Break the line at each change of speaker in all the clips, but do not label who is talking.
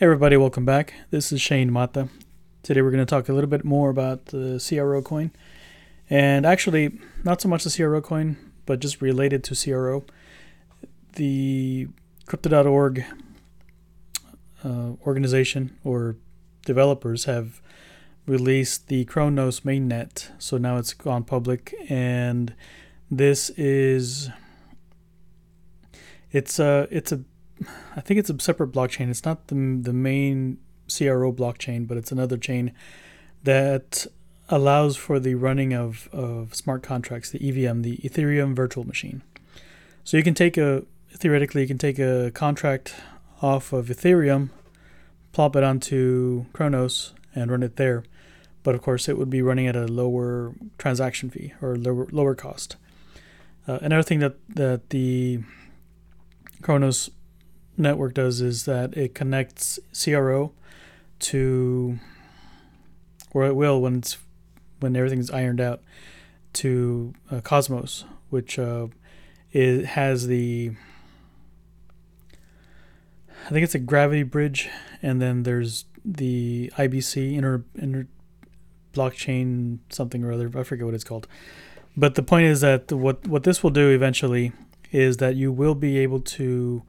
Hey everybody, welcome back. This is Shaine Mata. Today we're going to talk a little bit more about the CRO coin. And actually, not so much the CRO coin, but just related to CRO. The Crypto.org uh, organization or developers have released the Cronos mainnet. So now it's gone public and this is it's a it's a I think it's a separate blockchain. It's not the the main CRO blockchain, but it's another chain that allows for the running of, of smart contracts, the EVM, the Ethereum Virtual Machine. So you can take a theoretically you can take a contract off of Ethereum, plop it onto Cronos and run it there. But of course, it would be running at a lower transaction fee or lower lower cost. Uh, another thing that that the Cronos network does is that it connects CRO to, or it will when it's when everything's ironed out, to uh, Cosmos, which uh, it has the. I think it's a gravity bridge, and then there's the IBC inner inter blockchain something or other. I forget what it's called, but the point is that what what this will do eventually is that you will be able to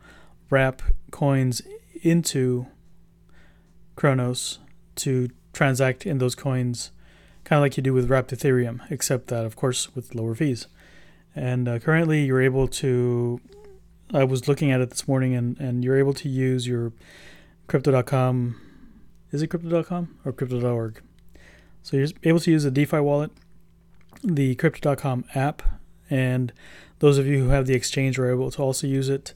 wrap coins into Cronos to transact in those coins, kind of like you do with wrapped Ethereum, except that, of course, with lower fees. And uh, currently, you're able to. I was looking at it this morning, and, and you're able to use your crypto.com. Is it crypto.com or crypto.org? So you're able to use a DeFi wallet, the crypto.com app, and those of you who have the exchange are able to also use it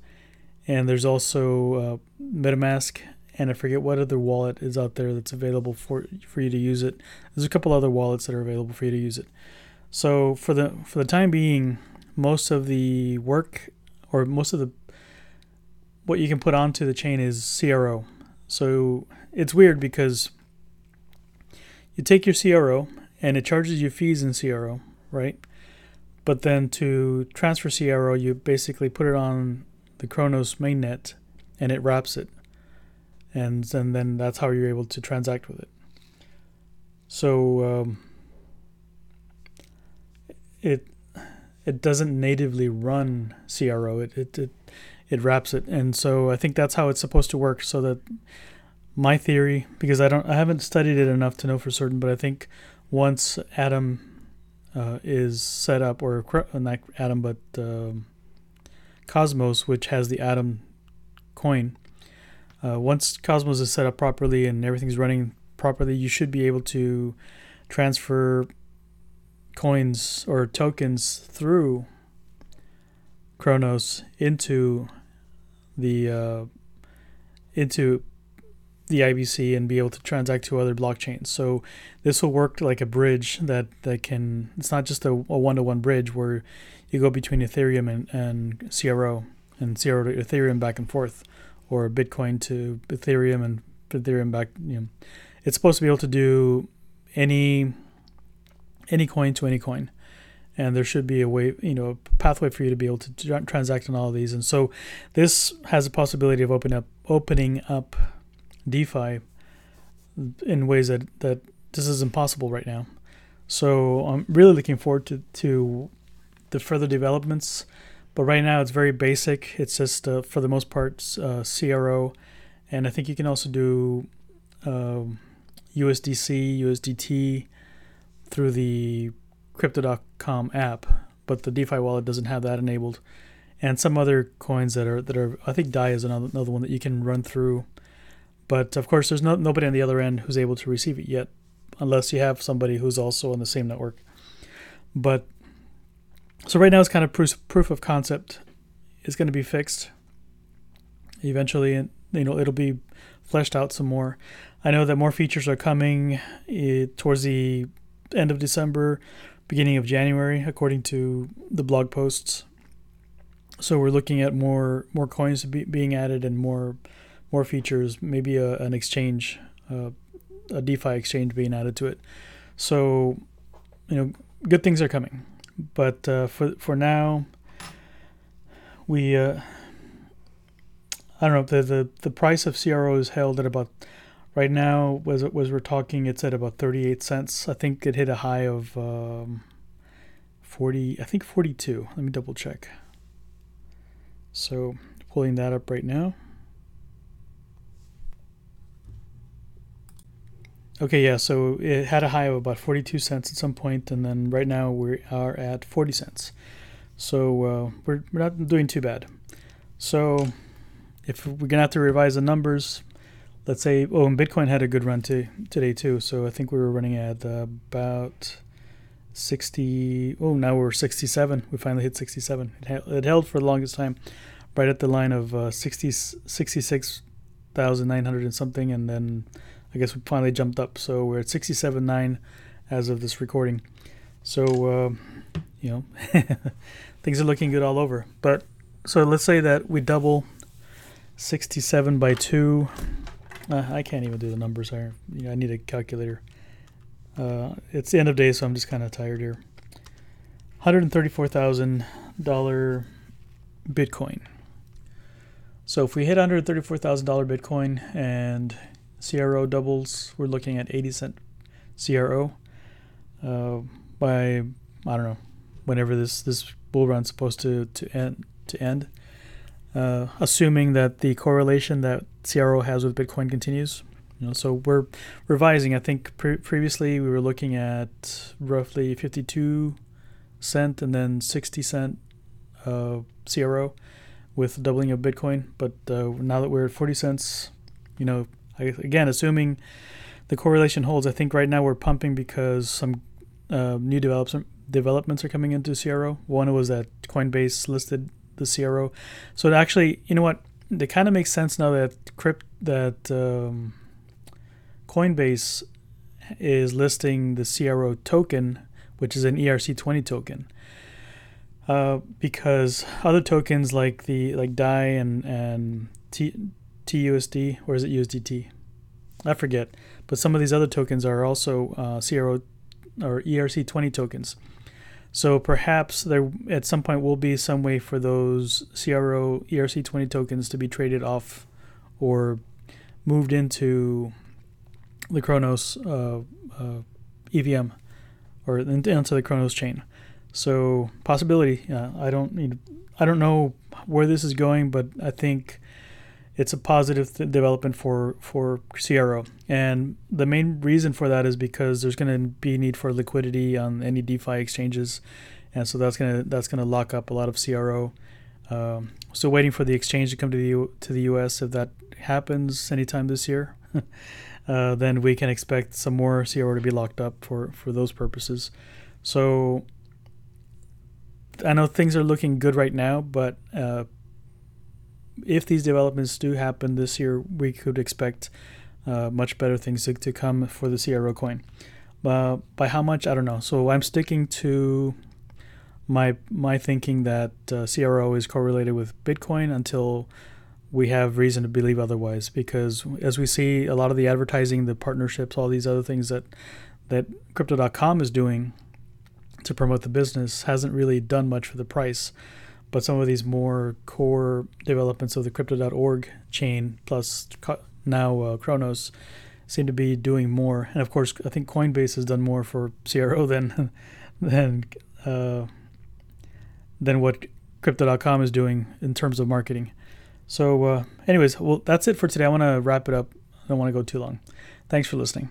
and there's also uh, MetaMask, and I forget what other wallet is out there that's available for for you to use it. There's a couple other wallets that are available for you to use it. So for the for the time being, most of the work or most of the what you can put onto the chain is CRO. So it's weird because you take your CRO and it charges you fees in CRO, right? But then to transfer CRO, you basically put it on the Cronos mainnet and it wraps it. And, and then that's how you're able to transact with it. So um, it it doesn't natively run CRO. It, it it it wraps it, and so I think that's how it's supposed to work. So that my theory, because I don't, I haven't studied it enough to know for certain, but I think once Atom uh, is set up, or not Atom, but um, Cosmos, which has the Atom coin. Uh, once Cosmos is set up properly and everything's running properly, you should be able to transfer coins or tokens through Cronos into the uh, into the IBC and be able to transact to other blockchains. So this will work like a bridge that that can. It's not just a one to one bridge where you go between Ethereum and, and CRO and CRO to Ethereum back and forth, or Bitcoin to Ethereum and Ethereum back. You know, it's supposed to be able to do any any coin to any coin, and there should be a way, you know, a pathway for you to be able to transact on all of these. And so, this has a possibility of opening up opening up DeFi in ways that that this is impossible right now. So I'm really looking forward to to the further developments. But right now it's very basic. It's just uh, for the most part uh, CRO, and I think you can also do um, USDC, USDT through the Crypto.com app, but the DeFi wallet doesn't have that enabled. And some other coins that are that are I think Dai is another another one that you can run through. But of course, there's no, nobody on the other end who's able to receive it yet, unless you have somebody who's also on the same network. But so right now it's kind of proof, proof of concept It's going to be fixed. Eventually, and you know, it'll be fleshed out some more. I know that more features are coming eh, towards the end of December, beginning of January, according to the blog posts. So we're looking at more more coins be, being added and more more features, maybe a, an exchange, uh, a DeFi exchange being added to it. So, you know, good things are coming. But uh, for for now, we uh, I don't know the the the price of CRO is held at about right now was it was we're talking it's at about 38 cents. I think it hit a high of um, 40 I think 42. Let me double check. So pulling that up right now. Okay, yeah, so it had a high of about 42 cents at some point, and then right now we are at 40 cents. So uh, we're, we're not doing too bad. So if we're going to have to revise the numbers, let's say, oh, and Bitcoin had a good run to, today too. So I think we were running at about 60. Oh, now we're 67. We finally hit 67. It, it held for the longest time right at the line of uh, 60, 66,900 and something, and then I guess we finally jumped up. So we're at 67.9 as of this recording. So, uh, you know, things are looking good all over. But so let's say that we double 67 by 2. Uh, I can't even do the numbers here. You know, I need a calculator. Uh, it's the end of day, so I'm just kind of tired here. $134,000 Bitcoin. So if we hit $134,000 Bitcoin and CRO doubles, we're looking at 80 cent CRO uh, by I don't know whenever this this bull run's supposed to to end to end. Uh, assuming that the correlation that CRO has with Bitcoin continues. You know, so we're revising. I think pre- previously we were looking at roughly 52 cent and then 60 cent uh, CRO with doubling of Bitcoin. But uh, now that we're at 40 cents, you know, again, assuming the correlation holds, I think right now we're pumping because some uh, new develops, developments are coming into CRO. One was that Coinbase listed the CRO, so it actually, you know what, it kind of makes sense now that crypt that um, Coinbase is listing the CRO token, which is an ERC20 token. Uh, because other tokens like the like DAI and and T, TUSD or is it USDT? I forget. But some of these other tokens are also uh, CRO or ERC20 tokens. So perhaps there at some point will be some way for those CRO ERC20 tokens to be traded off or moved into the Cronos uh, uh, EVM or into the Cronos chain. So possibility. Yeah, I don't need. I don't know where this is going, but I think it's a positive th- development for for CRO. And the main reason for that is because there's going to be need for liquidity on any DeFi exchanges, and so that's gonna that's gonna lock up a lot of CRO. Um, so waiting for the exchange to come to the U- to the US. If that happens anytime this year, uh, then we can expect some more CRO to be locked up for for those purposes. So I know things are looking good right now, but uh, if these developments do happen this year, we could expect uh, much better things to, to, come for the CRO coin. Uh, by how much, I don't know. So I'm sticking to my my thinking that uh, CRO is correlated with Bitcoin until we have reason to believe otherwise. Because as we see, a lot of the advertising, the partnerships, all these other things that that Crypto.com is doing to promote the business hasn't really done much for the price but some of these more core developments of the crypto.org chain plus now uh, Cronos seem to be doing more. And of course, I think Coinbase has done more for CRO than than uh, than what crypto.com is doing in terms of marketing. So, uh, anyways, well, that's it for today. I want to wrap it up. I don't want to go too long. Thanks for listening.